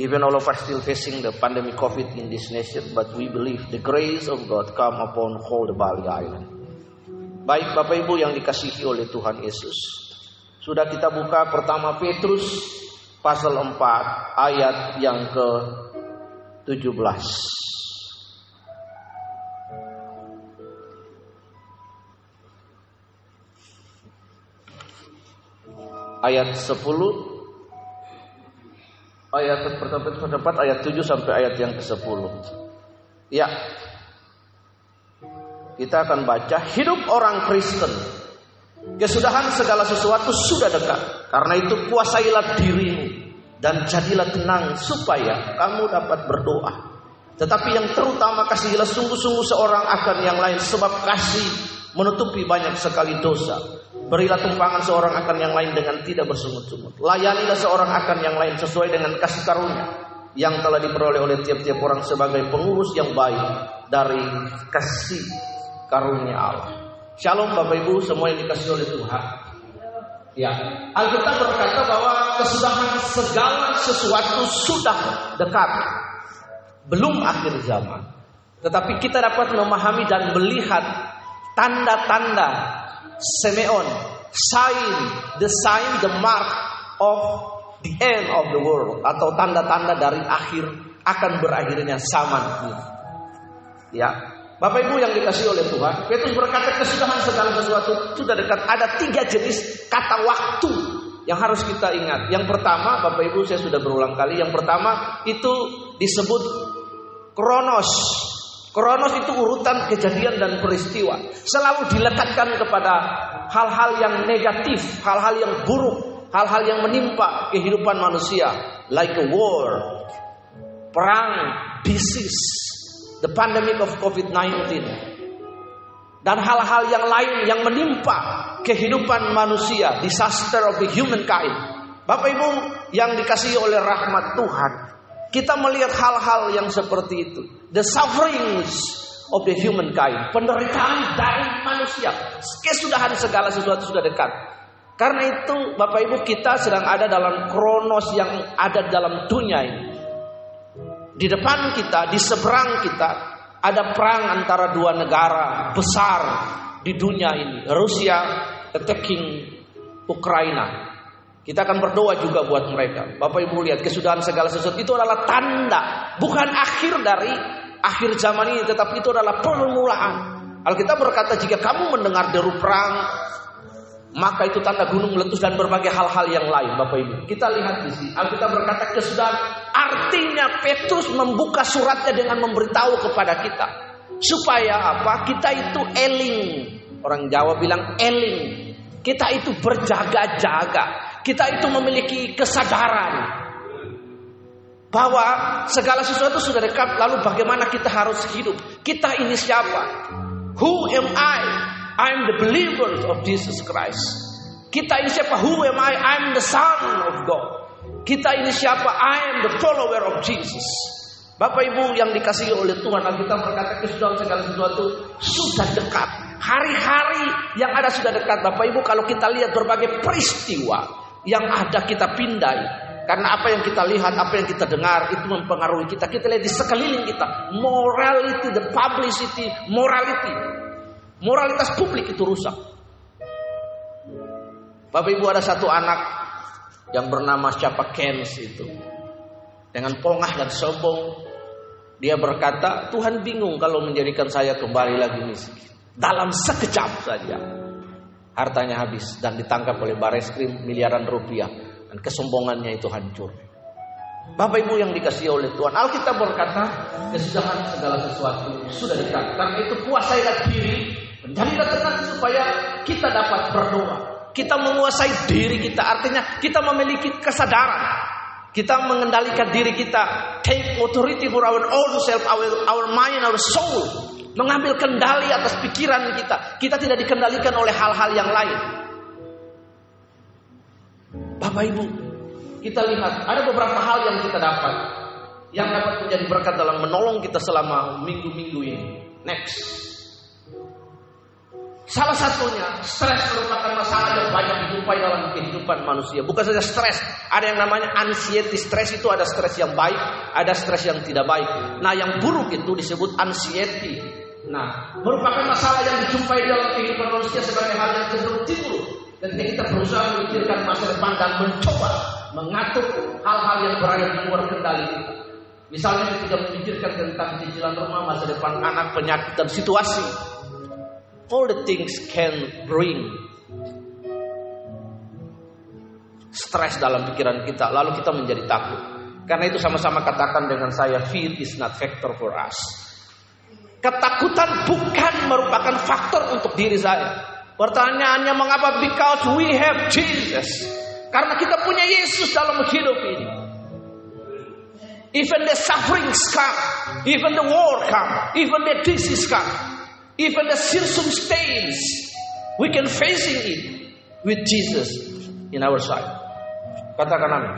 Even all of us still facing the pandemic COVID in this nation, but we believe the grace of God come upon whole the Bali Island. Baik Bapak Ibu yang dikasihi oleh Tuhan Yesus. Sudah kita buka pertama Petrus pasal 4 ayat yang ke 17. Ayat 10 ayat terdapat ayat 7 sampai ayat yang ke-10. Ya. Kita akan baca hidup orang Kristen. Kesudahan segala sesuatu sudah dekat. Karena itu kuasailah dirimu dan jadilah tenang supaya kamu dapat berdoa. Tetapi yang terutama kasihilah sungguh-sungguh seorang akan yang lain sebab kasih menutupi banyak sekali dosa. Berilah tumpangan seorang akan yang lain dengan tidak bersungut-sungut. Layanilah seorang akan yang lain sesuai dengan kasih karunia yang telah diperoleh oleh tiap-tiap orang sebagai pengurus yang baik dari kasih karunia Allah. Shalom Bapak Ibu semua yang dikasih oleh Tuhan. Ya, Alkitab berkata bahwa kesudahan segala sesuatu sudah dekat. Belum akhir zaman. Tetapi kita dapat memahami dan melihat tanda-tanda Simeon, sign, the sign, the mark of the end of the world atau tanda-tanda dari akhir akan berakhirnya zaman ini. Ya, Bapak Ibu yang dikasih oleh Tuhan, Petrus berkata kesudahan segala sesuatu sudah dekat. Ada tiga jenis kata waktu yang harus kita ingat. Yang pertama, Bapak Ibu saya sudah berulang kali. Yang pertama itu disebut kronos Kronos itu urutan kejadian dan peristiwa. Selalu dilekatkan kepada hal-hal yang negatif, hal-hal yang buruk, hal-hal yang menimpa kehidupan manusia. Like a war, perang, disease, the pandemic of COVID-19. Dan hal-hal yang lain yang menimpa kehidupan manusia, disaster of the humankind. Bapak Ibu yang dikasihi oleh rahmat Tuhan, kita melihat hal-hal yang seperti itu. The sufferings of the humankind. Penderitaan dari manusia. Kesudahan segala sesuatu sudah dekat. Karena itu Bapak Ibu kita sedang ada dalam kronos yang ada dalam dunia ini. Di depan kita, di seberang kita ada perang antara dua negara besar di dunia ini. Rusia attacking Ukraina. Kita akan berdoa juga buat mereka. Bapak Ibu lihat kesudahan segala sesuatu itu adalah tanda, bukan akhir dari akhir zaman ini, tetapi itu adalah permulaan. Alkitab berkata jika kamu mendengar deru perang, maka itu tanda gunung meletus dan berbagai hal-hal yang lain, Bapak Ibu. Kita lihat di sini. Alkitab berkata kesudahan artinya Petrus membuka suratnya dengan memberitahu kepada kita supaya apa? Kita itu eling. Orang Jawa bilang eling. Kita itu berjaga-jaga. Kita itu memiliki kesadaran bahwa segala sesuatu sudah dekat lalu bagaimana kita harus hidup. Kita ini siapa? Who am I? I'm the believer of Jesus Christ. Kita ini siapa? Who am I? I'm the son of God. Kita ini siapa? I am the follower of Jesus. Bapak Ibu yang dikasihi oleh Tuhan, kita berkata kesudahan segala sesuatu sudah dekat. Hari-hari yang ada sudah dekat. Bapak Ibu kalau kita lihat berbagai peristiwa yang ada kita pindai. Karena apa yang kita lihat, apa yang kita dengar itu mempengaruhi kita. Kita lihat di sekeliling kita, morality, the publicity, morality. Moralitas publik itu rusak. Bapak Ibu ada satu anak yang bernama siapa Kens itu. Dengan pongah dan sombong dia berkata, Tuhan bingung kalau menjadikan saya kembali lagi miskin. Dalam sekejap saja hartanya habis dan ditangkap oleh baris krim miliaran rupiah dan kesombongannya itu hancur. Bapak Ibu yang dikasih oleh Tuhan, Alkitab berkata, kesudahan segala sesuatu sudah. Karena itu kuasailah diri, menjadilah tenang supaya kita dapat berdoa. Kita menguasai diri kita, artinya kita memiliki kesadaran. Kita mengendalikan diri kita, take authority for our own self, our, our mind, our soul. Mengambil kendali atas pikiran kita. Kita tidak dikendalikan oleh hal-hal yang lain. Bapak Ibu, kita lihat ada beberapa hal yang kita dapat. Yang dapat menjadi berkat dalam menolong kita selama minggu-minggu ini. Next. Salah satunya, stres merupakan masalah yang banyak dijumpai dalam kehidupan manusia. Bukan saja stres, ada yang namanya anxiety. Stres itu ada stres yang baik, ada stres yang tidak baik. Nah, yang buruk itu disebut anxiety. Nah, merupakan masalah yang dijumpai dalam kehidupan manusia sebagai hal yang cenderung timbul. Ketika kita berusaha memikirkan masa depan dan mencoba mengatur hal-hal yang berada di luar kendali kita. Misalnya ketika memikirkan tentang cicilan rumah, masa depan anak, penyakit, dan situasi. All the things can bring stres dalam pikiran kita lalu kita menjadi takut. Karena itu sama-sama katakan dengan saya fear is not factor for us ketakutan bukan merupakan faktor untuk diri saya pertanyaannya mengapa because we have Jesus karena kita punya Yesus dalam hidup ini even the sufferings come even the war come even the disease come Even the circumstance, we can facing it with Jesus in our side. Katakan amin.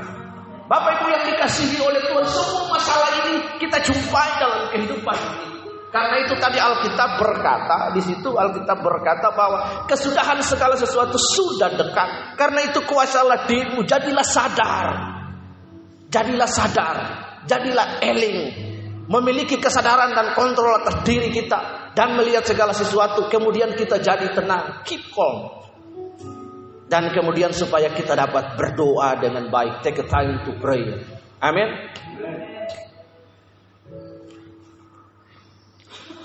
Bapak Ibu yang dikasihi oleh Tuhan, semua masalah ini kita jumpai dalam kehidupan ini. Karena itu tadi Alkitab berkata, di situ Alkitab berkata bahwa kesudahan segala sesuatu sudah dekat. Karena itu kuasalah dirimu, jadilah sadar. Jadilah sadar, jadilah eling, memiliki kesadaran dan kontrol atas diri kita dan melihat segala sesuatu kemudian kita jadi tenang. Keep calm. Dan kemudian supaya kita dapat berdoa dengan baik. Take a time to pray. Amin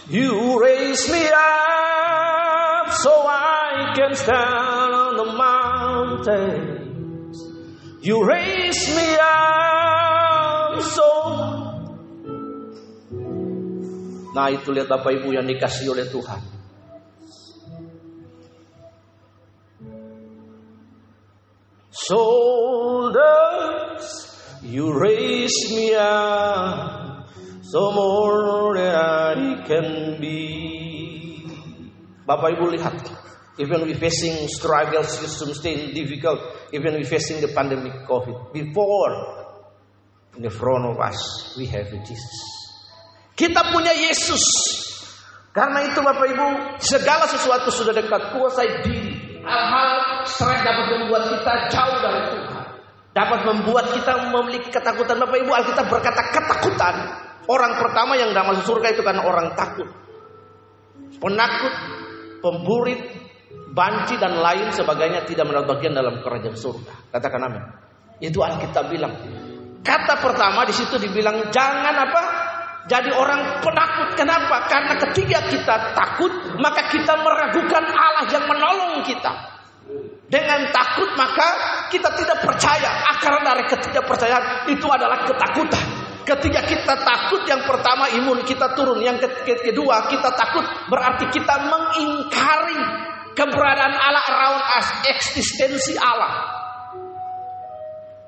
You raise me up so I can stand on the mountains. You raise me up so Nah itu lihat Bapak Ibu yang dikasih oleh Tuhan. Shoulders, you raise me up, so more can be. Bapak Ibu lihat, even we facing struggles, still difficult, even we facing the pandemic COVID. Before, in the front of us, we have Jesus. Kita punya Yesus. Karena itu Bapak Ibu, segala sesuatu sudah dekat kuasai diri. Hal-hal stres dapat membuat kita jauh dari Tuhan. Dapat membuat kita memiliki ketakutan. Bapak Ibu, Alkitab berkata ketakutan. Orang pertama yang dalam masuk surga itu karena orang takut. Penakut, pemburit, banci dan lain sebagainya tidak mendapat bagian dalam kerajaan surga. Katakan amin. Itu Alkitab bilang. Kata pertama di situ dibilang jangan apa? jadi orang penakut. Kenapa? Karena ketika kita takut, maka kita meragukan Allah yang menolong kita. Dengan takut maka kita tidak percaya. Akar dari ketidakpercayaan itu adalah ketakutan. Ketika kita takut yang pertama imun kita turun, yang kedua kita takut berarti kita mengingkari keberadaan Allah around us, eksistensi Allah.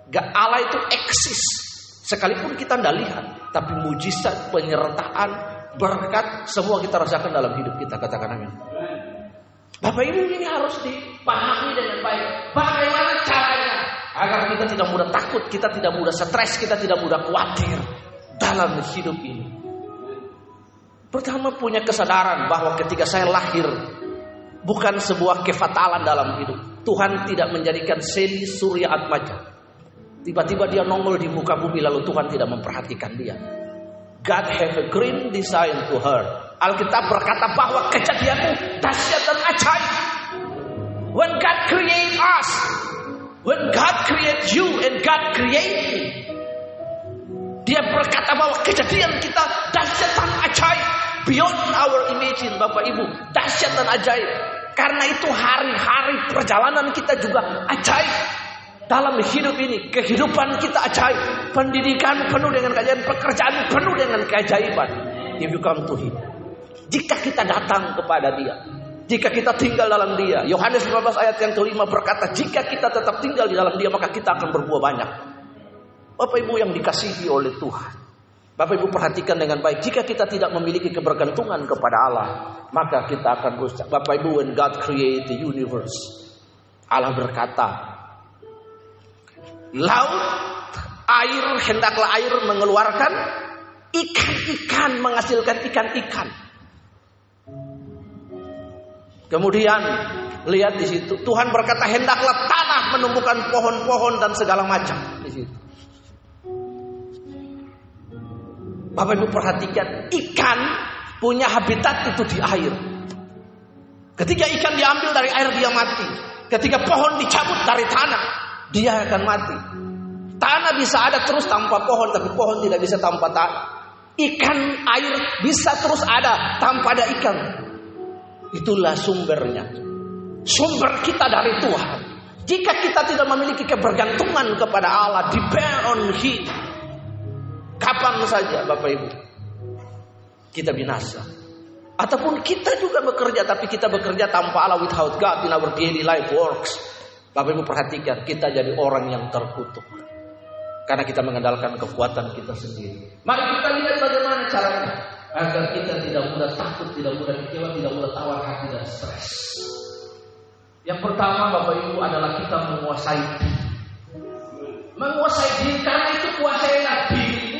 Gak Allah itu eksis, Sekalipun kita tidak lihat, tapi mujizat, penyertaan, berkat, semua kita rasakan dalam hidup kita. Katakan amin. Bapak Ibu ini harus dipahami dengan baik. Agar kita tidak mudah takut, kita tidak mudah stres, kita tidak mudah khawatir dalam hidup ini. Pertama punya kesadaran bahwa ketika saya lahir bukan sebuah kefatalan dalam hidup. Tuhan tidak menjadikan seli surya atmaja. Tiba-tiba dia nongol di muka bumi lalu Tuhan tidak memperhatikan dia. God have a great design to her. Alkitab berkata bahwa kejadianmu dahsyat dan ajaib. When God create us, when God create you and God create me, dia berkata bahwa kejadian kita dahsyat dan ajaib. Beyond our imagine, Bapak Ibu, dahsyat dan ajaib. Karena itu hari-hari perjalanan kita juga ajaib dalam hidup ini kehidupan kita ajaib pendidikan penuh dengan keajaiban pekerjaan penuh dengan keajaiban if you come to him jika kita datang kepada dia jika kita tinggal dalam dia. Yohanes 15 ayat yang kelima berkata jika kita tetap tinggal di dalam dia maka kita akan berbuah banyak. Bapak Ibu yang dikasihi oleh Tuhan. Bapak Ibu perhatikan dengan baik. Jika kita tidak memiliki kebergantungan kepada Allah maka kita akan rusak. Bapak Ibu when God create the universe Allah berkata laut, air, hendaklah air mengeluarkan ikan-ikan, menghasilkan ikan-ikan. Kemudian lihat di situ Tuhan berkata hendaklah tanah menumbuhkan pohon-pohon dan segala macam di situ. Bapak Ibu perhatikan ikan punya habitat itu di air. Ketika ikan diambil dari air dia mati. Ketika pohon dicabut dari tanah dia akan mati. Tanah bisa ada terus tanpa pohon tapi pohon tidak bisa tanpa tanah. Ikan air bisa terus ada tanpa ada ikan. Itulah sumbernya. Sumber kita dari Tuhan. Jika kita tidak memiliki kebergantungan kepada Allah, depend on Him. Kapan saja Bapak Ibu kita binasa. Ataupun kita juga bekerja tapi kita bekerja tanpa Allah without God in our daily life works. Bapak Ibu perhatikan kita jadi orang yang terkutuk. Karena kita mengandalkan kekuatan kita sendiri. Mari kita lihat bagaimana caranya agar kita tidak mudah takut, tidak mudah kecewa, tidak mudah tawar hati dan stres. Yang pertama Bapak Ibu adalah kita menguasai diri. Menguasai diri karena itu kuasailah diri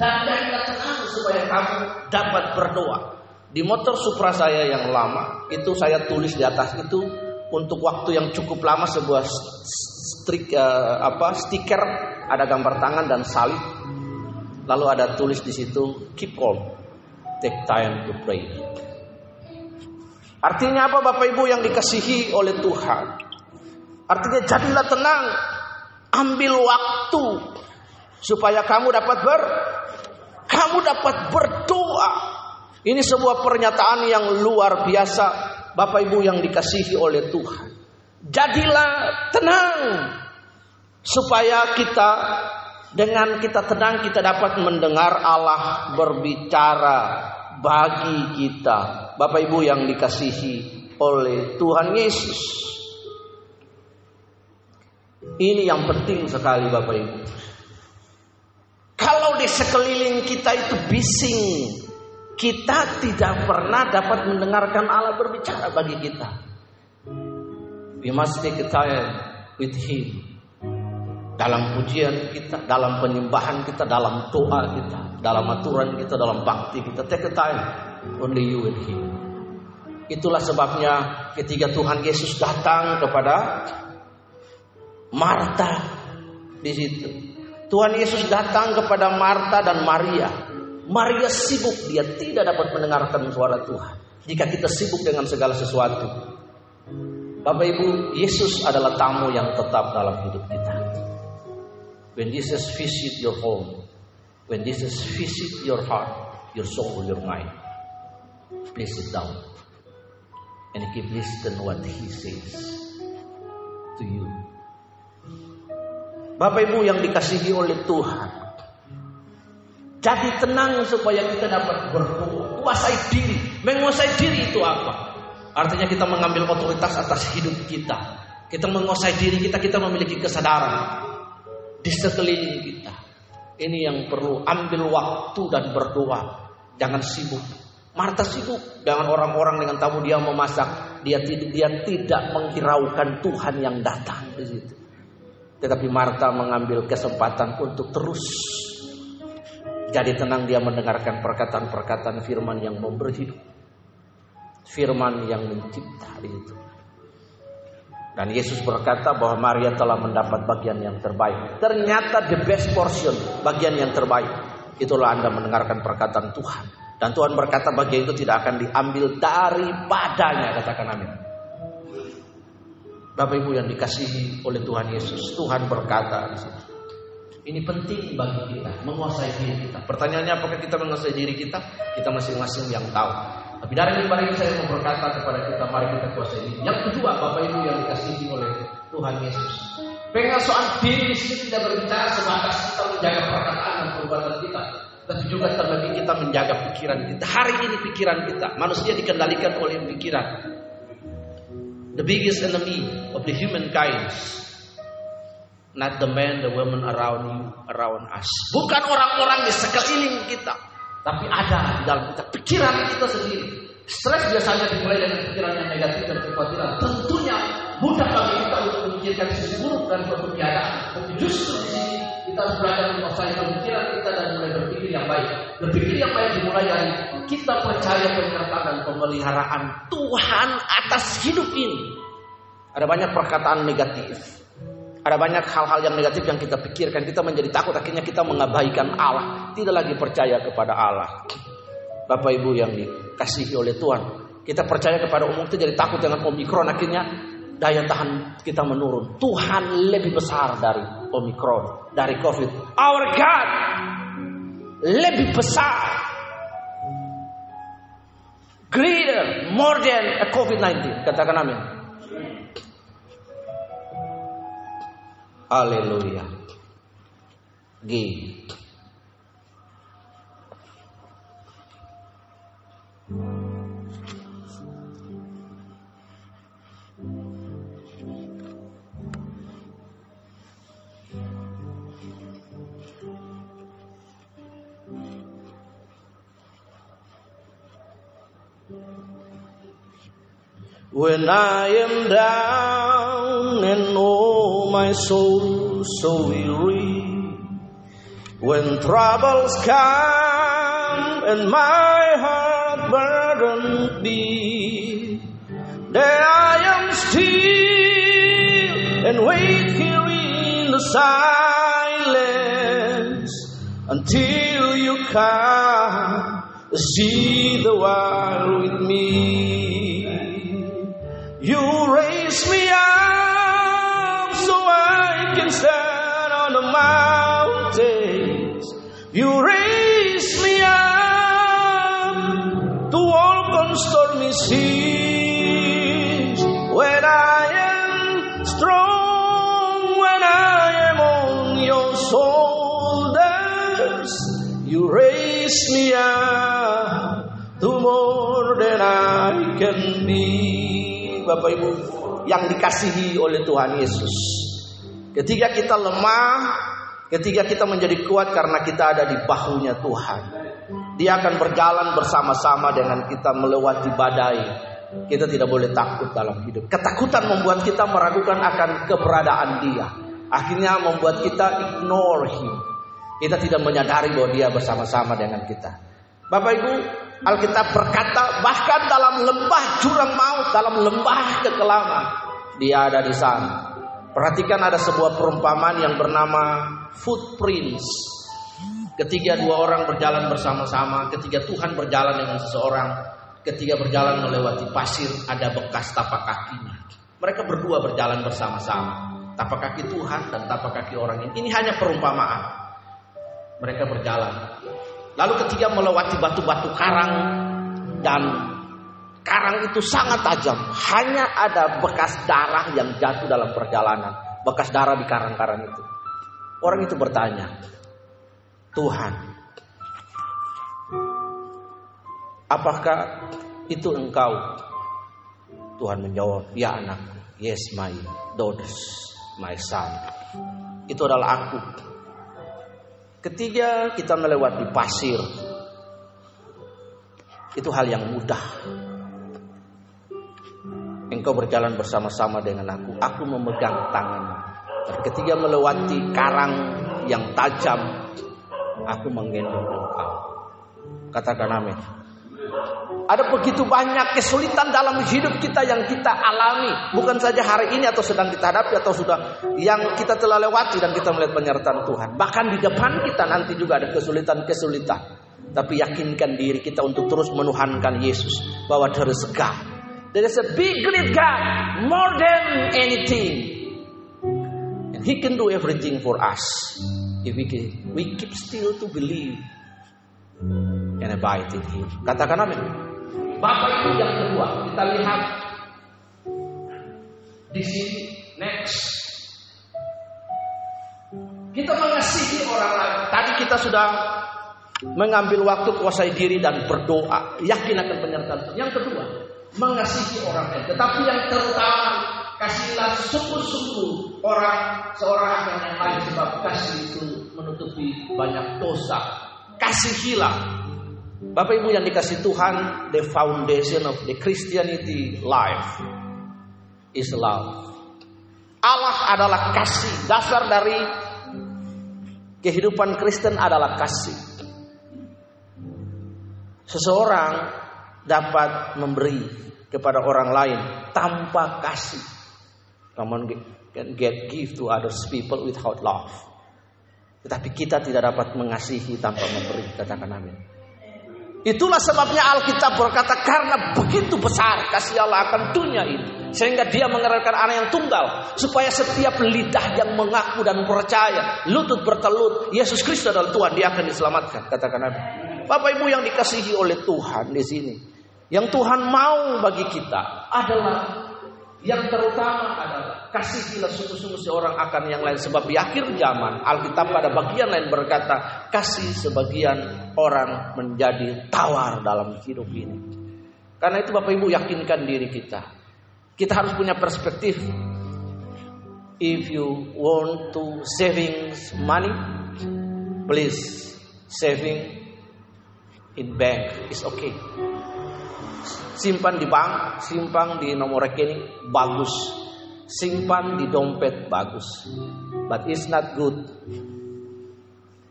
dan jadilah tenang supaya kamu dapat berdoa. Di motor Supra saya yang lama itu saya tulis di atas itu untuk waktu yang cukup lama sebuah strik uh, apa stiker ada gambar tangan dan salib. Lalu ada tulis di situ keep calm, take time to pray. Artinya apa Bapak Ibu yang dikasihi oleh Tuhan? Artinya jadilah tenang, ambil waktu supaya kamu dapat ber kamu dapat berdoa. Ini sebuah pernyataan yang luar biasa Bapak Ibu yang dikasihi oleh Tuhan. Jadilah tenang supaya kita dengan kita tenang kita dapat mendengar Allah berbicara bagi kita. Bapak Ibu yang dikasihi oleh Tuhan Yesus. Ini yang penting sekali Bapak Ibu. Kalau di sekeliling kita itu bising, kita tidak pernah dapat mendengarkan Allah berbicara bagi kita. We must take time with Him. Dalam pujian kita, dalam penyembahan kita, dalam doa kita, dalam aturan kita, dalam bakti kita. Take a time, only you and Him. Itulah sebabnya ketika Tuhan Yesus datang kepada Marta di situ. Tuhan Yesus datang kepada Marta dan Maria. Maria sibuk, dia tidak dapat mendengarkan suara Tuhan. Jika kita sibuk dengan segala sesuatu. Bapak Ibu, Yesus adalah tamu yang tetap dalam hidup kita. When Jesus visit your home, when Jesus visit your heart, your soul, your mind, please sit down and keep listen what He says to you. Bapak Ibu yang dikasihi oleh Tuhan. Jadi tenang supaya kita dapat berdoa. Kuasai diri. Menguasai diri itu apa? Artinya kita mengambil otoritas atas hidup kita. Kita menguasai diri kita, kita memiliki kesadaran di sekeliling kita. Ini yang perlu ambil waktu dan berdoa. Jangan sibuk. Marta sibuk dengan orang-orang dengan tamu dia memasak. Dia dia tidak menghiraukan Tuhan yang datang di situ. Tetapi Marta mengambil kesempatan untuk terus jadi tenang dia mendengarkan perkataan-perkataan firman yang memberi hidup. Firman yang mencipta itu. Dan Yesus berkata bahwa Maria telah mendapat bagian yang terbaik. Ternyata the best portion, bagian yang terbaik. Itulah Anda mendengarkan perkataan Tuhan. Dan Tuhan berkata bagian itu tidak akan diambil daripadanya. Katakan amin. Bapak Ibu yang dikasihi oleh Tuhan Yesus. Tuhan berkata ini penting bagi kita menguasai diri kita. Pertanyaannya apakah kita menguasai diri kita? Kita masing-masing yang tahu. Tapi dari ini saya mau berkata kepada kita, mari kita kuasai diri. Yang kedua, Bapak Ibu yang dikasihi oleh Tuhan Yesus. Penguasaan diri di sini tidak berbicara sebatas kita menjaga perkataan dan perbuatan kita, tapi juga terlebih kita menjaga pikiran kita. Hari ini pikiran kita, manusia dikendalikan oleh pikiran. The biggest enemy of the humankind Not the man, the woman around you, around us. Bukan orang-orang di sekeliling kita. Tapi ada di dalam kita. Pikiran kita sendiri. Stres biasanya dimulai dari pikiran yang negatif dan kekhawatiran. Tentunya mudah bagi kita untuk memikirkan sisi buruk dan keadaan. Tapi justru di sini Kita harus belajar menguasai pemikiran kita dan mulai berpikir yang baik. Berpikir yang baik dimulai dari kita percaya penyertaan pemeliharaan Tuhan atas hidup ini. Ada banyak perkataan negatif. Ada banyak hal-hal yang negatif yang kita pikirkan. Kita menjadi takut akhirnya kita mengabaikan Allah. Tidak lagi percaya kepada Allah. Bapak Ibu yang dikasihi oleh Tuhan. Kita percaya kepada umum itu jadi takut dengan Omikron. Akhirnya daya tahan kita menurun. Tuhan lebih besar dari Omikron. Dari COVID. Our God lebih besar. Greater, more than COVID-19. Katakan amin. Haleluya. G. When I soul so weary, when troubles come and my heart burdened be, there I am still and wait here in the silence until you come see the world with me. You raise me mountains. You raise me up to walk on stormy seas. When I am strong, when I am on your shoulders, you raise me up to more than I can be. Bapak Ibu yang dikasihi oleh Tuhan Yesus. Ketika kita lemah, ketika kita menjadi kuat karena kita ada di bahunya Tuhan. Dia akan berjalan bersama-sama dengan kita melewati badai. Kita tidak boleh takut dalam hidup. Ketakutan membuat kita meragukan akan keberadaan dia. Akhirnya membuat kita ignore him. Kita tidak menyadari bahwa dia bersama-sama dengan kita. Bapak Ibu, Alkitab berkata bahkan dalam lembah jurang maut, dalam lembah kekelaman, dia ada di sana. Perhatikan ada sebuah perumpamaan yang bernama footprints. Ketika dua orang berjalan bersama-sama, ketika Tuhan berjalan dengan seseorang, ketika berjalan melewati pasir ada bekas tapak kakinya. Mereka berdua berjalan bersama-sama. Tapak kaki Tuhan dan tapak kaki orang ini. Ini hanya perumpamaan. Mereka berjalan Lalu ketika melewati batu-batu karang dan karang itu sangat tajam, hanya ada bekas darah yang jatuh dalam perjalanan, bekas darah di karang-karang itu. Orang itu bertanya, "Tuhan, apakah itu engkau?" Tuhan menjawab, "Ya anakku, yes my daughters, my son." Itu adalah aku Ketiga, kita melewati pasir. Itu hal yang mudah. Engkau berjalan bersama-sama dengan aku. Aku memegang tanganmu. Dan ketiga melewati karang yang tajam, aku menggendong engkau. Katakan amin. Ada begitu banyak kesulitan dalam hidup kita yang kita alami. Bukan saja hari ini atau sedang kita hadapi atau sudah yang kita telah lewati dan kita melihat penyertaan Tuhan. Bahkan di depan kita nanti juga ada kesulitan-kesulitan. Tapi yakinkan diri kita untuk terus menuhankan Yesus. Bahwa is God. There is a big great God. More than anything. And He can do everything for us. If we, can, we keep still to believe and abide in Him. Katakan amin. Bapak itu yang kedua, kita lihat di sini next. Kita mengasihi orang lain. Tadi kita sudah mengambil waktu kuasai diri dan berdoa, yakin akan penyertaan. Yang kedua, mengasihi orang lain. Tetapi yang terutama, kasihlah sungguh-sungguh orang seorang akan yang lain sebab kasih itu menutupi banyak dosa. Kasihilah Bapak Ibu yang dikasih Tuhan, the foundation of the Christianity life is love. Allah adalah kasih, dasar dari Kehidupan Kristen adalah kasih. Seseorang dapat memberi kepada orang lain tanpa kasih. Someone can get give to others people without love. Tetapi kita tidak dapat mengasihi tanpa memberi. Katakan amin. Itulah sebabnya Alkitab berkata karena begitu besar kasih Allah akan dunia ini. Sehingga dia mengerahkan anak yang tunggal. Supaya setiap lidah yang mengaku dan percaya. Lutut bertelut. Yesus Kristus adalah Tuhan. Dia akan diselamatkan. Katakan amin. Bapak Ibu yang dikasihi oleh Tuhan di sini. Yang Tuhan mau bagi kita adalah yang terutama adalah kasihlah sungguh-sungguh seorang akan yang lain sebab di akhir zaman Alkitab pada bagian lain berkata kasih sebagian orang menjadi tawar dalam hidup ini. Karena itu Bapak Ibu yakinkan diri kita. Kita harus punya perspektif. If you want to savings money, please saving in bank is okay simpan di bank, simpan di nomor rekening bagus, simpan di dompet bagus. But it's not good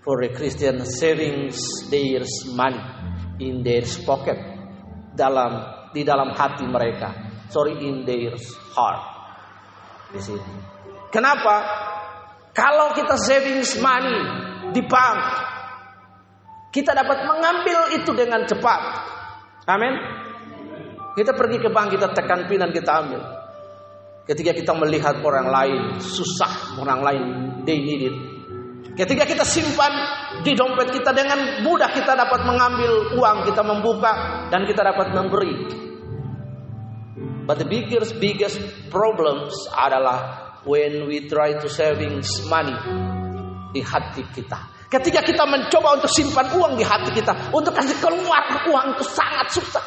for a Christian savings their money in their pocket dalam di dalam hati mereka. Sorry in their heart. Di sini. Kenapa? Kalau kita savings money di bank, kita dapat mengambil itu dengan cepat. Amin. Kita pergi ke bank, kita tekan pin dan kita ambil. Ketika kita melihat orang lain susah, orang lain they need it. Ketika kita simpan di dompet kita dengan mudah kita dapat mengambil uang, kita membuka dan kita dapat memberi. But the biggest biggest problems adalah when we try to saving money di hati kita. Ketika kita mencoba untuk simpan uang di hati kita, untuk kasih keluar uang itu sangat susah.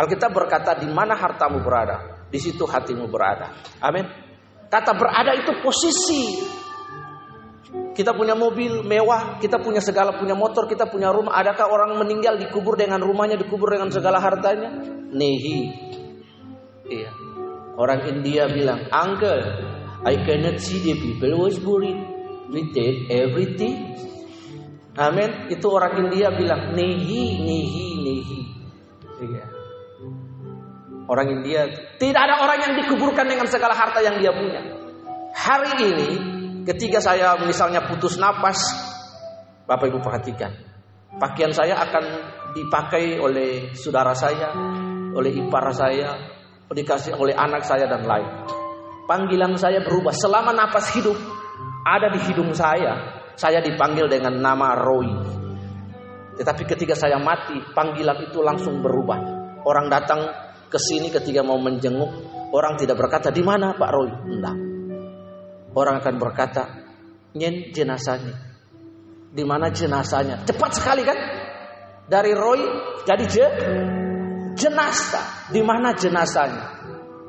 Alkitab berkata di mana hartamu berada, di situ hatimu berada. Amin. Kata berada itu posisi. Kita punya mobil mewah, kita punya segala punya motor, kita punya rumah. Adakah orang meninggal dikubur dengan rumahnya, dikubur dengan segala hartanya? Nehi. Iya. Orang India bilang, Uncle, I cannot see the people was buried with everything. Amin. Itu orang India bilang, nehi, nehi, nehi. Iya. Orang India tidak ada orang yang dikuburkan dengan segala harta yang dia punya. Hari ini ketika saya misalnya putus napas, Bapak Ibu perhatikan. Pakaian saya akan dipakai oleh saudara saya, oleh ipar saya, dikasih oleh anak saya dan lain. Panggilan saya berubah selama napas hidup ada di hidung saya. Saya dipanggil dengan nama Roy. Tetapi ketika saya mati, panggilan itu langsung berubah. Orang datang ke sini ketika mau menjenguk, orang tidak berkata di mana Pak Roy, enggak. Orang akan berkata, nyen jenazahnya. Di mana jenazahnya? Cepat sekali kan? Dari Roy jadi je, jenazah. Di mana jenazahnya?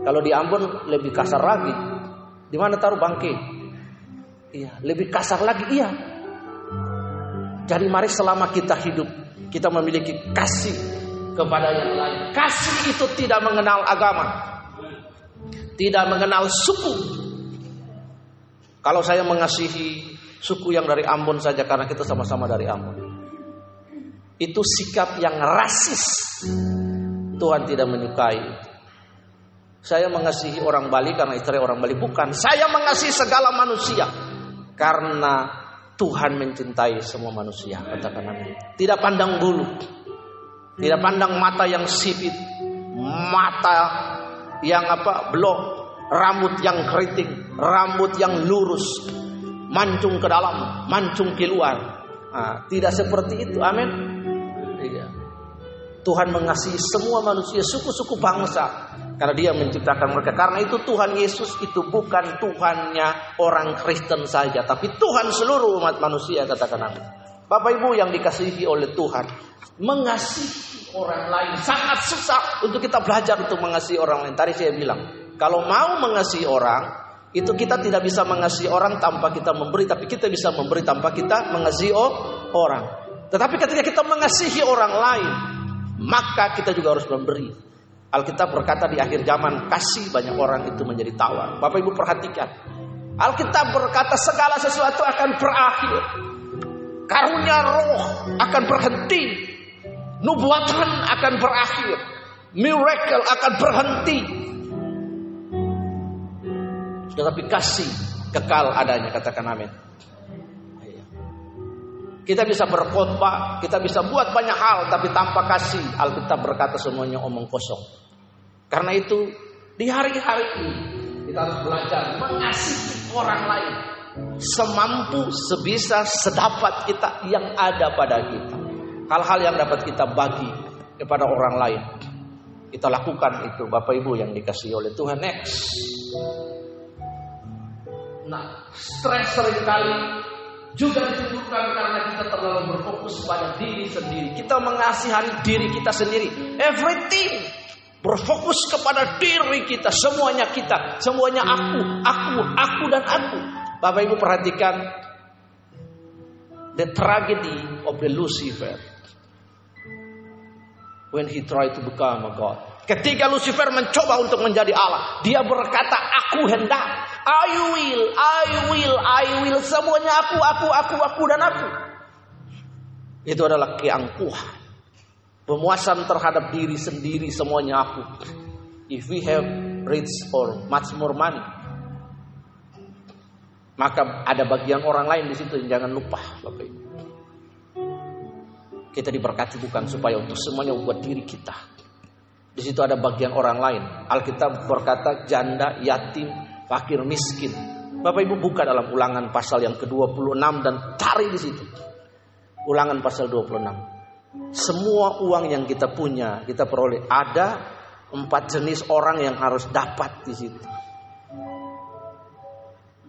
Kalau di Ambon lebih kasar lagi. Di mana taruh bangke? Iya, lebih kasar lagi. Iya. Jadi mari selama kita hidup, kita memiliki kasih kepada yang lain. Kasih itu tidak mengenal agama. Tidak mengenal suku. Kalau saya mengasihi suku yang dari Ambon saja karena kita sama-sama dari Ambon. Itu sikap yang rasis. Tuhan tidak menyukai. Saya mengasihi orang Bali karena istri orang Bali. Bukan. Saya mengasihi segala manusia. Karena Tuhan mencintai semua manusia. Katakan amin. Tidak pandang bulu. Tidak pandang mata yang sipit, mata yang apa? blok, rambut yang keriting, rambut yang lurus, mancung ke dalam, mancung keluar. Nah, tidak seperti itu. Amin. Iya. Tuhan mengasihi semua manusia, suku-suku bangsa. Karena dia menciptakan mereka. Karena itu Tuhan Yesus itu bukan Tuhannya orang Kristen saja. Tapi Tuhan seluruh umat manusia katakan amin. Bapak Ibu yang dikasihi oleh Tuhan. Mengasihi orang lain. Sangat susah untuk kita belajar untuk mengasihi orang lain. Tadi saya bilang. Kalau mau mengasihi orang. Itu kita tidak bisa mengasihi orang tanpa kita memberi. Tapi kita bisa memberi tanpa kita mengasihi orang. Tetapi ketika kita mengasihi orang lain. Maka kita juga harus memberi. Alkitab berkata di akhir zaman kasih banyak orang itu menjadi tawar. Bapak Ibu perhatikan. Alkitab berkata segala sesuatu akan berakhir. Karunia roh akan berhenti. Nubuatan akan berakhir. Miracle akan berhenti. Tetapi kasih kekal adanya katakan amin. Kita bisa berkhotbah, kita bisa buat banyak hal, tapi tanpa kasih, Alkitab berkata semuanya omong kosong. Karena itu, di hari-hari ini kita harus belajar mengasihi orang lain semampu, sebisa, sedapat kita yang ada pada kita. Hal-hal yang dapat kita bagi kepada orang lain. Kita lakukan itu Bapak Ibu yang dikasih oleh Tuhan. Next. Nah, stres sering kali juga ditimbulkan karena kita terlalu berfokus pada diri sendiri. Kita mengasihani diri kita sendiri. Everything berfokus kepada diri kita, semuanya kita, semuanya aku, aku, aku dan aku. Bapak Ibu perhatikan the tragedy of the Lucifer when he tried to become a god. Ketika Lucifer mencoba untuk menjadi Allah, dia berkata, "Aku hendak, I will, I will, I will." Semuanya aku, aku, aku, aku dan aku. Itu adalah keangkuhan. Pemuasan terhadap diri sendiri semuanya aku. If we have rich or much more money, maka ada bagian orang lain di situ yang jangan lupa, Bapak Ibu. Kita diberkati bukan supaya untuk semuanya buat diri kita. Di situ ada bagian orang lain. Alkitab berkata janda, yatim, fakir, miskin. Bapak Ibu buka dalam ulangan pasal yang ke-26 dan cari di situ. Ulangan pasal 26. Semua uang yang kita punya, kita peroleh. Ada empat jenis orang yang harus dapat di situ.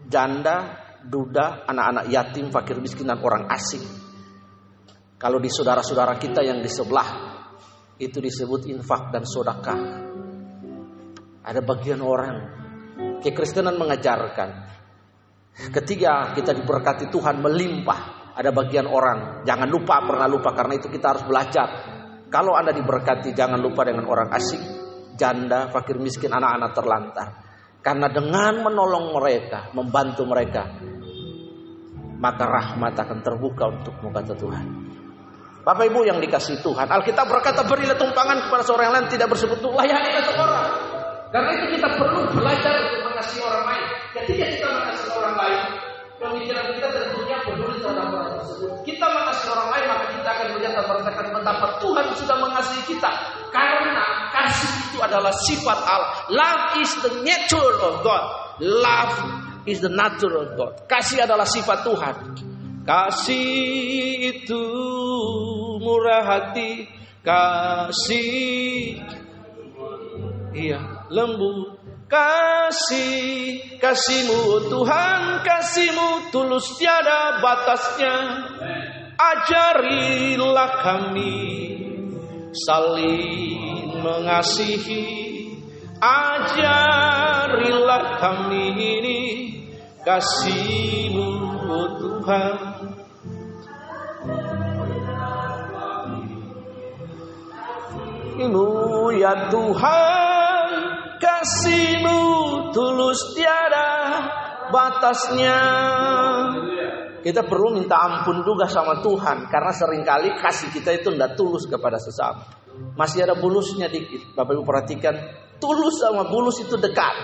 Janda, duda, anak-anak yatim, fakir miskin, dan orang asing. Kalau di saudara-saudara kita yang di sebelah itu disebut infak dan sodakah. Ada bagian orang kekristenan mengajarkan ketika kita diberkati Tuhan melimpah. Ada bagian orang jangan lupa pernah lupa karena itu kita harus belajar. Kalau anda diberkati jangan lupa dengan orang asing, janda, fakir miskin, anak-anak terlantar. Karena dengan menolong mereka, membantu mereka, maka rahmat akan terbuka untukmu kata Tuhan. Bapak Ibu yang dikasih Tuhan, Alkitab berkata berilah tumpangan kepada seorang yang lain tidak bersekutu layani orang. Karena itu kita perlu belajar untuk mengasihi orang lain. Ketika kita mengasihi orang lain, pemikiran kita tentunya peduli terhadap orang tersebut. Kita mengasihi orang lain maka kita akan melihat dan merasakan betapa Tuhan sudah mengasihi kita. Karena kasih itu adalah sifat Allah. Love is the nature of God. Love is the nature of God. Kasih adalah sifat Tuhan. Kasih itu murah hati, kasih iya lembut. Kasih, kasihmu Tuhan, kasihmu tulus tiada batasnya. Ajarilah kami saling mengasihi. Ajarilah kami ini kasihmu Tuhan. Imu ya Tuhan kasihmu tulus tiada batasnya. Kita perlu minta ampun juga sama Tuhan karena sering kali kasih kita itu tidak tulus kepada sesama. Masih ada bulusnya dikit. Bapak Ibu perhatikan, tulus sama bulus itu dekat.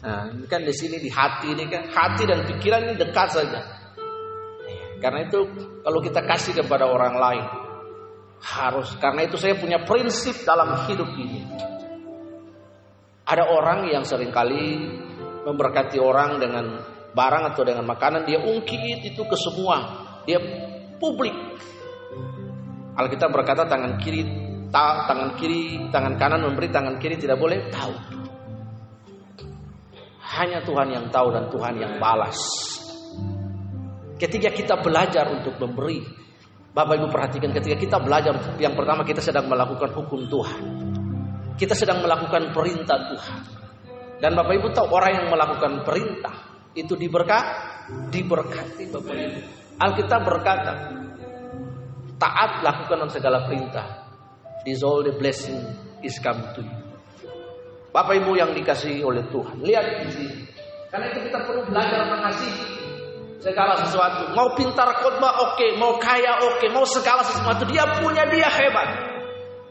Nah, ini kan di sini di hati ini kan hati dan pikiran ini dekat saja. Karena itu kalau kita kasih kepada orang lain harus karena itu saya punya prinsip dalam hidup ini. Ada orang yang sering kali memberkati orang dengan barang atau dengan makanan dia ungkit itu ke semua. Dia publik. Alkitab berkata tangan kiri ta, tangan kiri, tangan kanan memberi, tangan kiri tidak boleh tahu. Hanya Tuhan yang tahu dan Tuhan yang balas. Ketika kita belajar untuk memberi, Bapak Ibu perhatikan ketika kita belajar yang pertama kita sedang melakukan hukum Tuhan. Kita sedang melakukan perintah Tuhan. Dan Bapak Ibu tahu orang yang melakukan perintah itu diberkat, diberkati Bapak Ibu. Alkitab berkata, taat lakukan segala perintah. This all the blessing is come to you. Bapak Ibu yang dikasih oleh Tuhan, lihat di sini. Karena itu kita perlu belajar mengasihi segala sesuatu. Mau pintar khotbah oke, okay. mau kaya oke, okay. mau segala sesuatu dia punya dia hebat.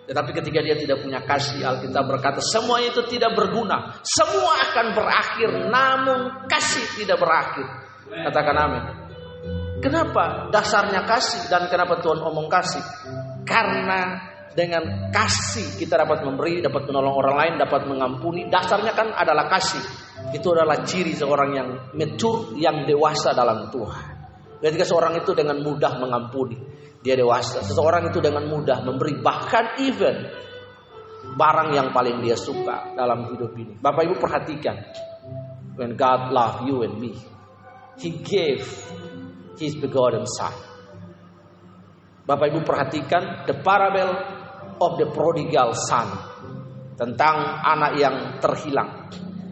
Tetapi ketika dia tidak punya kasih, Alkitab berkata semua itu tidak berguna. Semua akan berakhir, namun kasih tidak berakhir. Katakan amin. Kenapa dasarnya kasih dan kenapa Tuhan omong kasih? Karena dengan kasih kita dapat memberi, dapat menolong orang lain, dapat mengampuni. Dasarnya kan adalah kasih. Itu adalah ciri seorang yang mature, yang dewasa dalam Tuhan. Ketika seorang itu dengan mudah mengampuni, dia dewasa. Seseorang itu dengan mudah memberi bahkan even barang yang paling dia suka dalam hidup ini. Bapak Ibu perhatikan. When God love you and me, He gave His begotten Son. Bapak Ibu perhatikan the parable of the prodigal son tentang anak yang terhilang,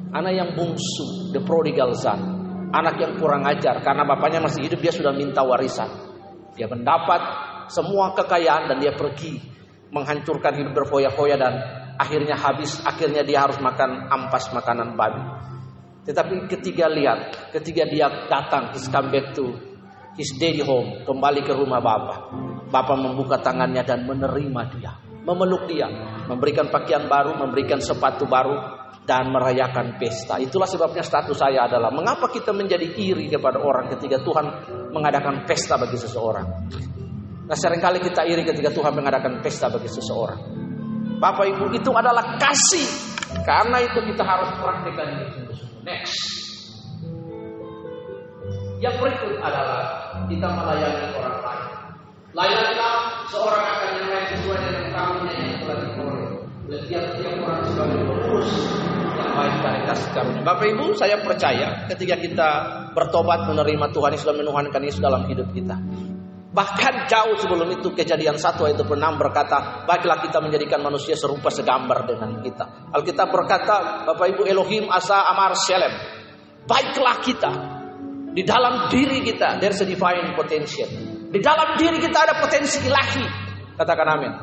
anak yang bungsu, the prodigal son, anak yang kurang ajar karena bapaknya masih hidup dia sudah minta warisan. Dia mendapat semua kekayaan dan dia pergi menghancurkan hidup berfoya-foya dan akhirnya habis, akhirnya dia harus makan ampas makanan babi. Tetapi ketika lihat, ketika dia datang, his come back to his daddy home, kembali ke rumah bapak. Bapak membuka tangannya dan menerima dia, memeluk dia, memberikan pakaian baru, memberikan sepatu baru, dan merayakan pesta. Itulah sebabnya status saya adalah mengapa kita menjadi iri kepada orang ketika Tuhan mengadakan pesta bagi seseorang. Nah sering kali kita iri ketika Tuhan mengadakan pesta bagi seseorang. Bapak Ibu itu adalah kasih. Karena itu kita harus praktekkan ini Next. Yang berikut adalah kita melayani orang lain. Layanilah seorang akan yang lain sesuai dengan kamunya yang telah diperoleh. Setiap-tiap orang sebagai pengurus kasih karunia. Bapak Ibu, saya percaya ketika kita bertobat menerima Tuhan Yesus dan menuhankan Yesus dalam hidup kita. Bahkan jauh sebelum itu kejadian satu ayat enam berkata, baiklah kita menjadikan manusia serupa segambar dengan kita. Alkitab berkata, Bapak Ibu Elohim asa amar shalem. Baiklah kita. Di dalam diri kita, there's a divine potential. Di dalam diri kita ada potensi ilahi. Katakan amin.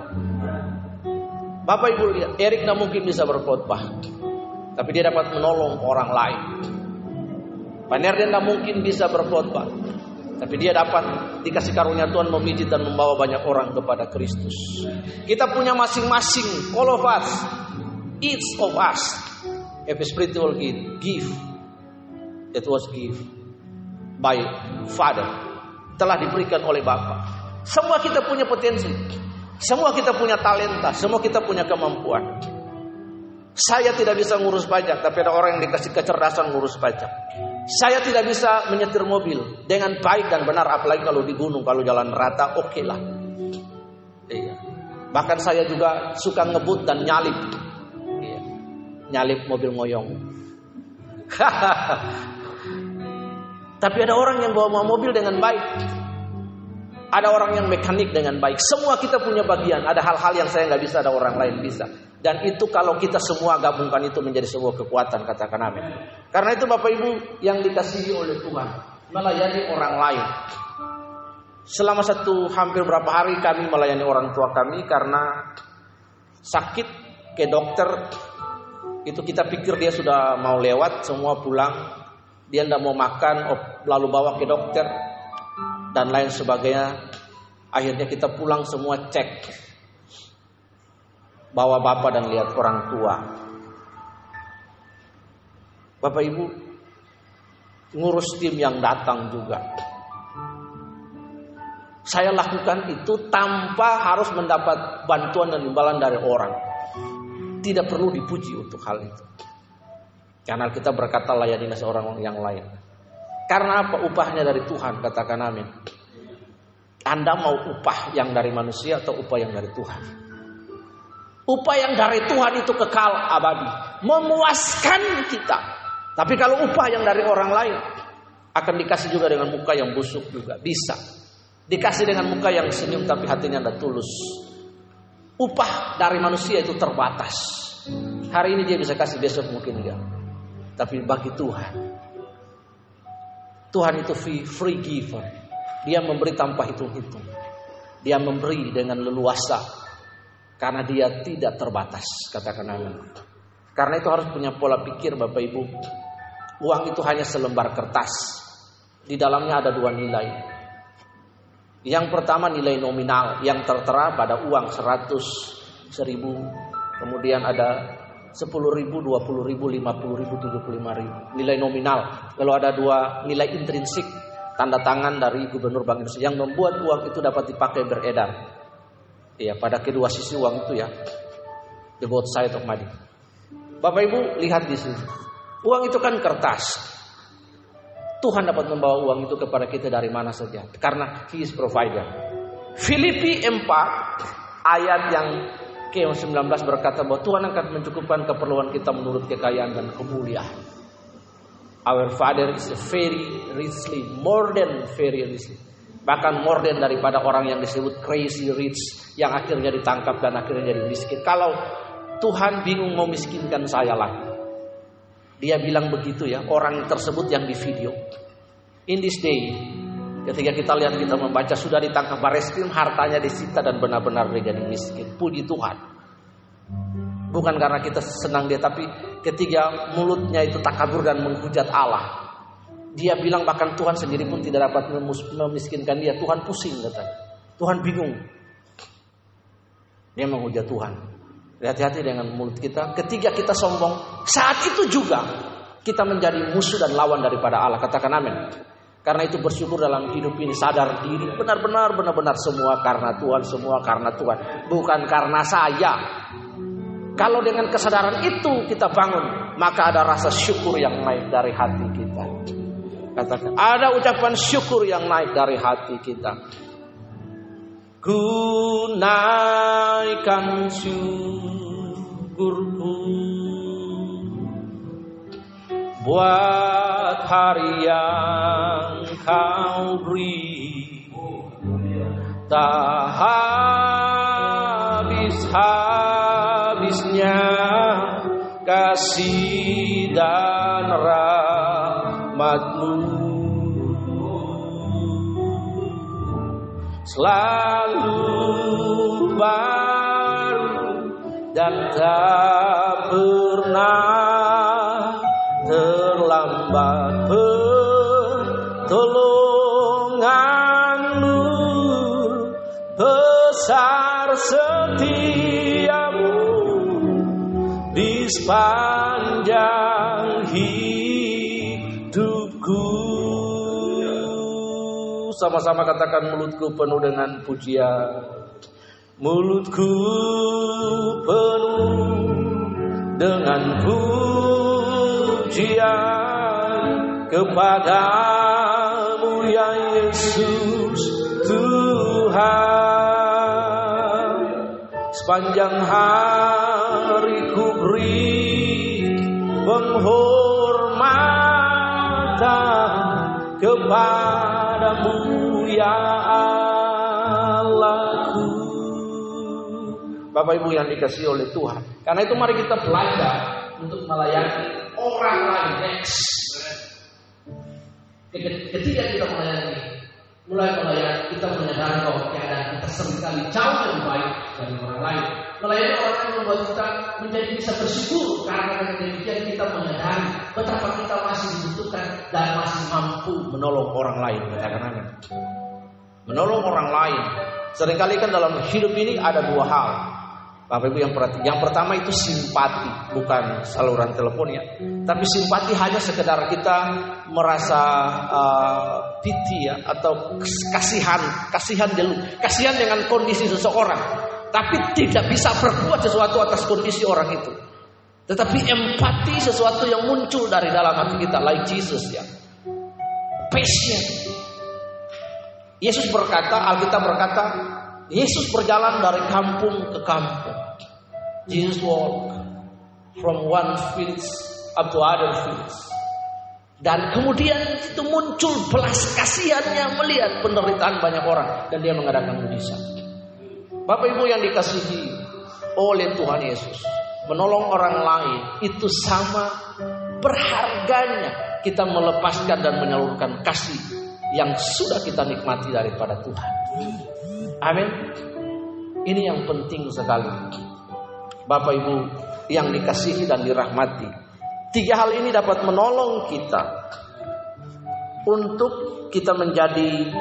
Bapak Ibu Erik mungkin bisa berkhotbah. Tapi dia dapat menolong orang lain. Paner dia tidak mungkin bisa berkhotbah. Tapi dia dapat dikasih karunia Tuhan memijit dan membawa banyak orang kepada Kristus. Kita punya masing-masing, all of us, each of us, have a spiritual gift that was given by Father. Telah diberikan oleh Bapa. Semua kita punya potensi. Semua kita punya talenta. Semua kita punya kemampuan. Saya tidak bisa ngurus pajak, tapi ada orang yang dikasih kecerdasan ngurus pajak. Saya tidak bisa menyetir mobil dengan baik dan benar, apalagi kalau di gunung, kalau jalan rata, oke okay lah. Iya. Bahkan saya juga suka ngebut dan nyalip. Iya. Nyalip mobil ngoyong. Tapi ada orang yang bawa mobil dengan baik. Ada orang yang mekanik dengan baik. Semua kita punya bagian. Ada hal-hal yang saya nggak bisa, ada orang lain bisa. Dan itu kalau kita semua gabungkan itu menjadi sebuah kekuatan katakan amin. Karena itu Bapak Ibu yang dikasihi oleh Tuhan melayani orang lain. Selama satu hampir berapa hari kami melayani orang tua kami karena sakit ke dokter itu kita pikir dia sudah mau lewat semua pulang dia tidak mau makan lalu bawa ke dokter dan lain sebagainya akhirnya kita pulang semua cek bawa bapak dan lihat orang tua. Bapak Ibu ngurus tim yang datang juga. Saya lakukan itu tanpa harus mendapat bantuan dan imbalan dari orang. Tidak perlu dipuji untuk hal itu. Karena kita berkata layani seorang yang lain. Karena apa upahnya dari Tuhan katakan amin. Anda mau upah yang dari manusia atau upah yang dari Tuhan? Upah yang dari Tuhan itu kekal abadi. Memuaskan kita. Tapi kalau upah yang dari orang lain. Akan dikasih juga dengan muka yang busuk juga. Bisa. Dikasih dengan muka yang senyum tapi hatinya tidak tulus. Upah dari manusia itu terbatas. Hari ini dia bisa kasih besok mungkin enggak. Tapi bagi Tuhan. Tuhan itu free, free giver. Dia memberi tanpa hitung-hitung. Dia memberi dengan leluasa karena dia tidak terbatas, katakan amin. Karena itu harus punya pola pikir Bapak Ibu. Uang itu hanya selembar kertas. Di dalamnya ada dua nilai. Yang pertama nilai nominal yang tertera pada uang 100, 1000, kemudian ada 10 ribu, 20 ribu, 50 ribu, 75 ribu. Nilai nominal. Kalau ada dua nilai intrinsik, tanda tangan dari Gubernur Bank Indonesia yang membuat uang itu dapat dipakai beredar. Iya, pada kedua sisi uang itu ya. The both side of money. Bapak Ibu lihat di sini. Uang itu kan kertas. Tuhan dapat membawa uang itu kepada kita dari mana saja. Karena He is provider. Filipi 4 ayat yang ke-19 berkata bahwa Tuhan akan mencukupkan keperluan kita menurut kekayaan dan kemuliaan. Our Father is very richly, more than very richly. Bahkan more daripada orang yang disebut crazy rich yang akhirnya ditangkap dan akhirnya jadi miskin. Kalau Tuhan bingung mau miskinkan saya lagi. Dia bilang begitu ya, orang tersebut yang di video. In this day, ketika kita lihat kita membaca sudah ditangkap baris krim, hartanya disita dan benar-benar dia jadi miskin. Puji Tuhan. Bukan karena kita senang dia, tapi ketika mulutnya itu takabur dan menghujat Allah. Dia bilang bahkan Tuhan sendiri pun tidak dapat memiskinkan dia. Tuhan pusing katanya. Tuhan bingung. Dia menghujat Tuhan. Hati-hati dengan mulut kita. Ketika kita sombong, saat itu juga kita menjadi musuh dan lawan daripada Allah. Katakan amin. Karena itu bersyukur dalam hidup ini sadar diri benar-benar benar-benar semua karena Tuhan, semua karena Tuhan, bukan karena saya. Kalau dengan kesadaran itu kita bangun, maka ada rasa syukur yang naik dari hati kita. Katakan, ada ucapan syukur yang naik dari hati kita. Ku naikkan syukurku Buat hari yang kau beri Tak habis-habisnya Kasih dan rahmatmu selalu baru dan tak pernah terlambat pertolonganmu besar setiamu di sepanjang hidupku sama-sama katakan mulutku penuh dengan pujian. Mulutku penuh dengan pujian kepadamu ya Yesus Tuhan. Sepanjang hari ku beri penghormatan kepadamu ya Allahku. Bapak Ibu yang dikasih oleh Tuhan. Karena itu mari kita belajar untuk melayani orang lain. Ketika kita melayani, mulai melayani kita menyadari bahwa keadaan kita sering kali jauh lebih baik dari orang lain. Melayani orang lain membuat kita menjadi bisa bersyukur karena dengan demikian kita menyadari betapa kita masih dibutuhkan dan masih mampu menolong orang lain. Katakan. Menolong orang lain. Seringkali kan dalam hidup ini ada dua hal. Bapak Ibu yang. Yang pertama itu simpati, bukan saluran telepon ya. Tapi simpati hanya sekedar kita merasa uh, pity ya atau kasihan, kasihan dulu, kasihan dengan kondisi seseorang. Tapi tidak bisa berbuat sesuatu atas kondisi orang itu. Tetapi empati sesuatu yang muncul dari dalam hati kita, like Jesus ya. Passion. Yesus berkata, Alkitab berkata, Yesus berjalan dari kampung ke kampung. Jesus walk from one field up to other fields. Dan kemudian itu muncul belas kasihannya melihat penderitaan banyak orang dan dia mengadakan mujizat. Bapak Ibu yang dikasihi oleh Tuhan Yesus, menolong orang lain itu sama berharganya kita melepaskan dan menyalurkan kasih yang sudah kita nikmati daripada Tuhan. Amin. Ini yang penting sekali. Bapak Ibu yang dikasihi dan dirahmati. Tiga hal ini dapat menolong kita untuk kita menjadi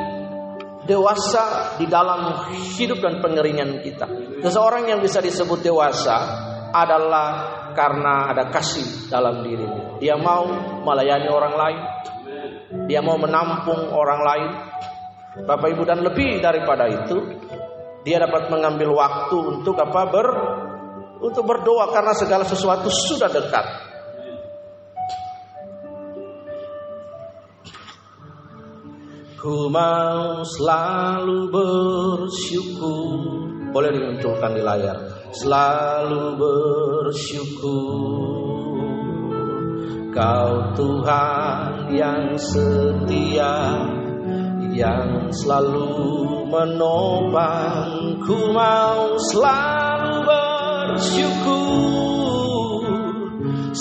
dewasa di dalam hidup dan pengeringan kita. Seseorang yang bisa disebut dewasa adalah karena ada kasih dalam dirinya. Dia mau melayani orang lain. Dia mau menampung orang lain. Bapak Ibu dan lebih daripada itu, dia dapat mengambil waktu untuk apa ber untuk berdoa karena segala sesuatu sudah dekat. Ku mau selalu bersyukur. Boleh dimunculkan di layar. Selalu bersyukur. Kau Tuhan yang setia Yang selalu menopang. Ku mau selalu bersyukur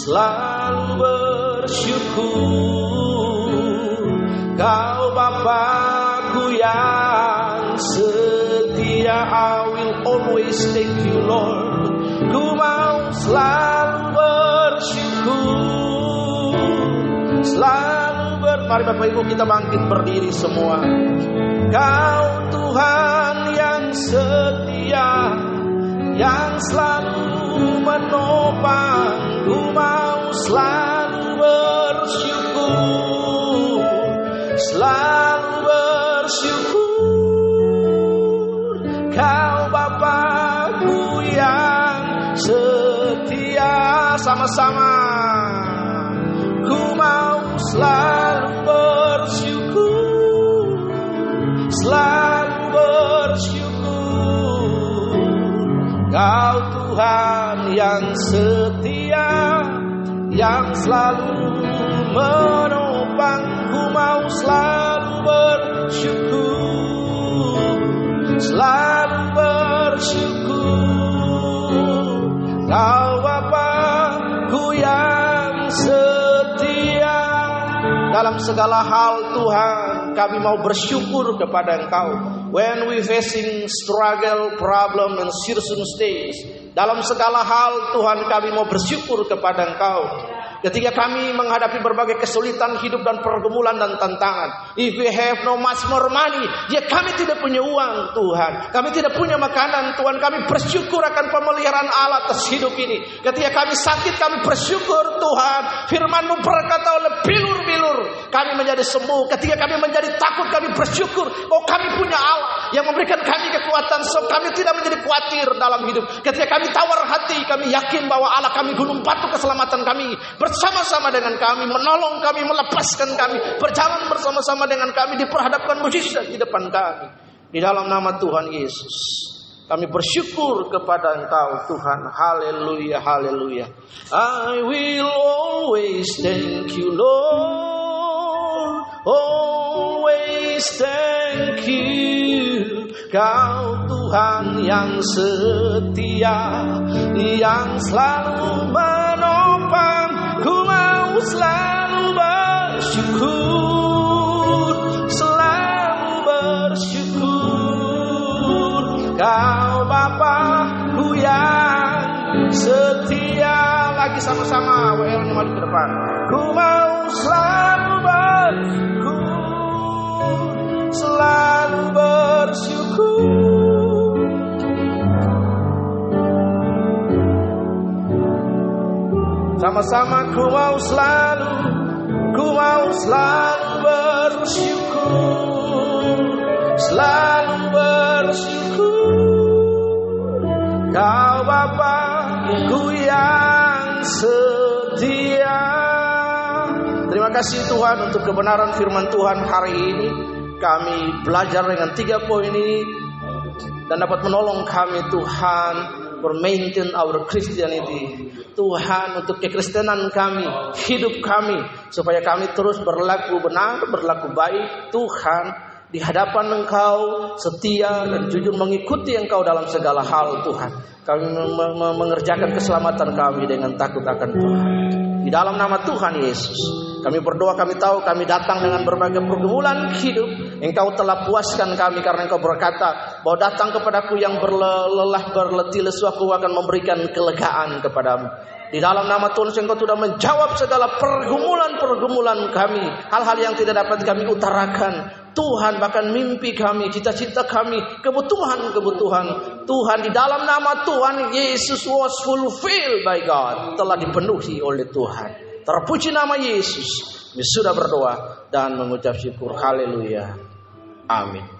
Selalu bersyukur. Kau Bapakku yang setia I will always thank you Lord. Ku mau selalu bersyukur Selalu ber Mari Bapak Ibu kita bangkit berdiri semua. Kau Tuhan yang setia Yang selalu menopang Ku mau selalu bersyukur Selalu bersyukur. Kau Bapakku yang setia Sama-sama. Ku mau selalu yang setia Yang selalu menopang Ku mau selalu bersyukur Selalu bersyukur. Kau Bapakku yang setia Dalam segala hal Tuhan Kami mau bersyukur kepada Engkau. When we facing struggle, problem, and circumstances Dalam segala hal Tuhan kami mau bersyukur kepada Engkau Ketika kami menghadapi berbagai kesulitan hidup dan pergumulan dan tantangan. If we have no much more money, ya kami tidak punya uang Tuhan. Kami tidak punya makanan Tuhan. Kami bersyukur akan pemeliharaan Allah atas hidup ini. Ketika kami sakit, kami bersyukur Tuhan. Firmanmu berkata oleh bilur-bilur. Kami menjadi sembuh. Ketika kami menjadi takut, kami bersyukur. Oh kami punya Allah yang memberikan kami kekuatan. So kami tidak menjadi khawatir dalam hidup. Ketika kami tawar hati, kami yakin bahwa Allah kami gunung batu keselamatan kami bersama-sama dengan kami, menolong kami, melepaskan kami, berjalan bersama-sama dengan kami, diperhadapkan mujizat di depan kami. Di dalam nama Tuhan Yesus. Kami bersyukur kepada Engkau Tuhan. Haleluya, haleluya. I will always thank you Lord. Always thank you. Kau Tuhan yang setia, yang selalu menopang. Ku mau selalu bersyukur, bersyukur. Kau Bapakku yang setia. Lagi sama-sama, WL-nya maju ke depan. Ku mau selalu bersyukur, selalu bersyukur. Sama-sama ku mau selalu Ku mau selalu bersyukur Selalu bersyukur Kau Bapakku yang setia. Terima kasih Tuhan untuk kebenaran firman Tuhan hari ini. Kami belajar dengan tiga poin ini Dan dapat menolong kami Tuhan Bermaintain our Christianity. Tuhan untuk kekristenan kami, hidup kami, supaya kami terus berlaku benar, berlaku baik. Tuhan, di hadapan Engkau setia dan jujur mengikuti Engkau dalam segala hal, Tuhan. Kami mengerjakan keselamatan kami dengan takut akan Tuhan. Di dalam nama Tuhan Yesus, kami berdoa, kami tahu kami datang dengan berbagai pergumulan hidup. Engkau telah puaskan kami karena Engkau berkata bahwa datang kepadaku yang berlelah berletih lesu aku akan memberikan kelegaan kepadamu. Di dalam nama Tuhan Engkau sudah menjawab segala pergumulan-pergumulan kami. Hal-hal yang tidak dapat kami utarakan. Tuhan bahkan mimpi kami, cita-cita kami, kebutuhan-kebutuhan. Tuhan di dalam nama Tuhan Yesus was fulfilled by God. Telah dipenuhi oleh Tuhan. Terpuji nama Yesus. Kami sudah berdoa dan mengucap syukur. Haleluya. Amin.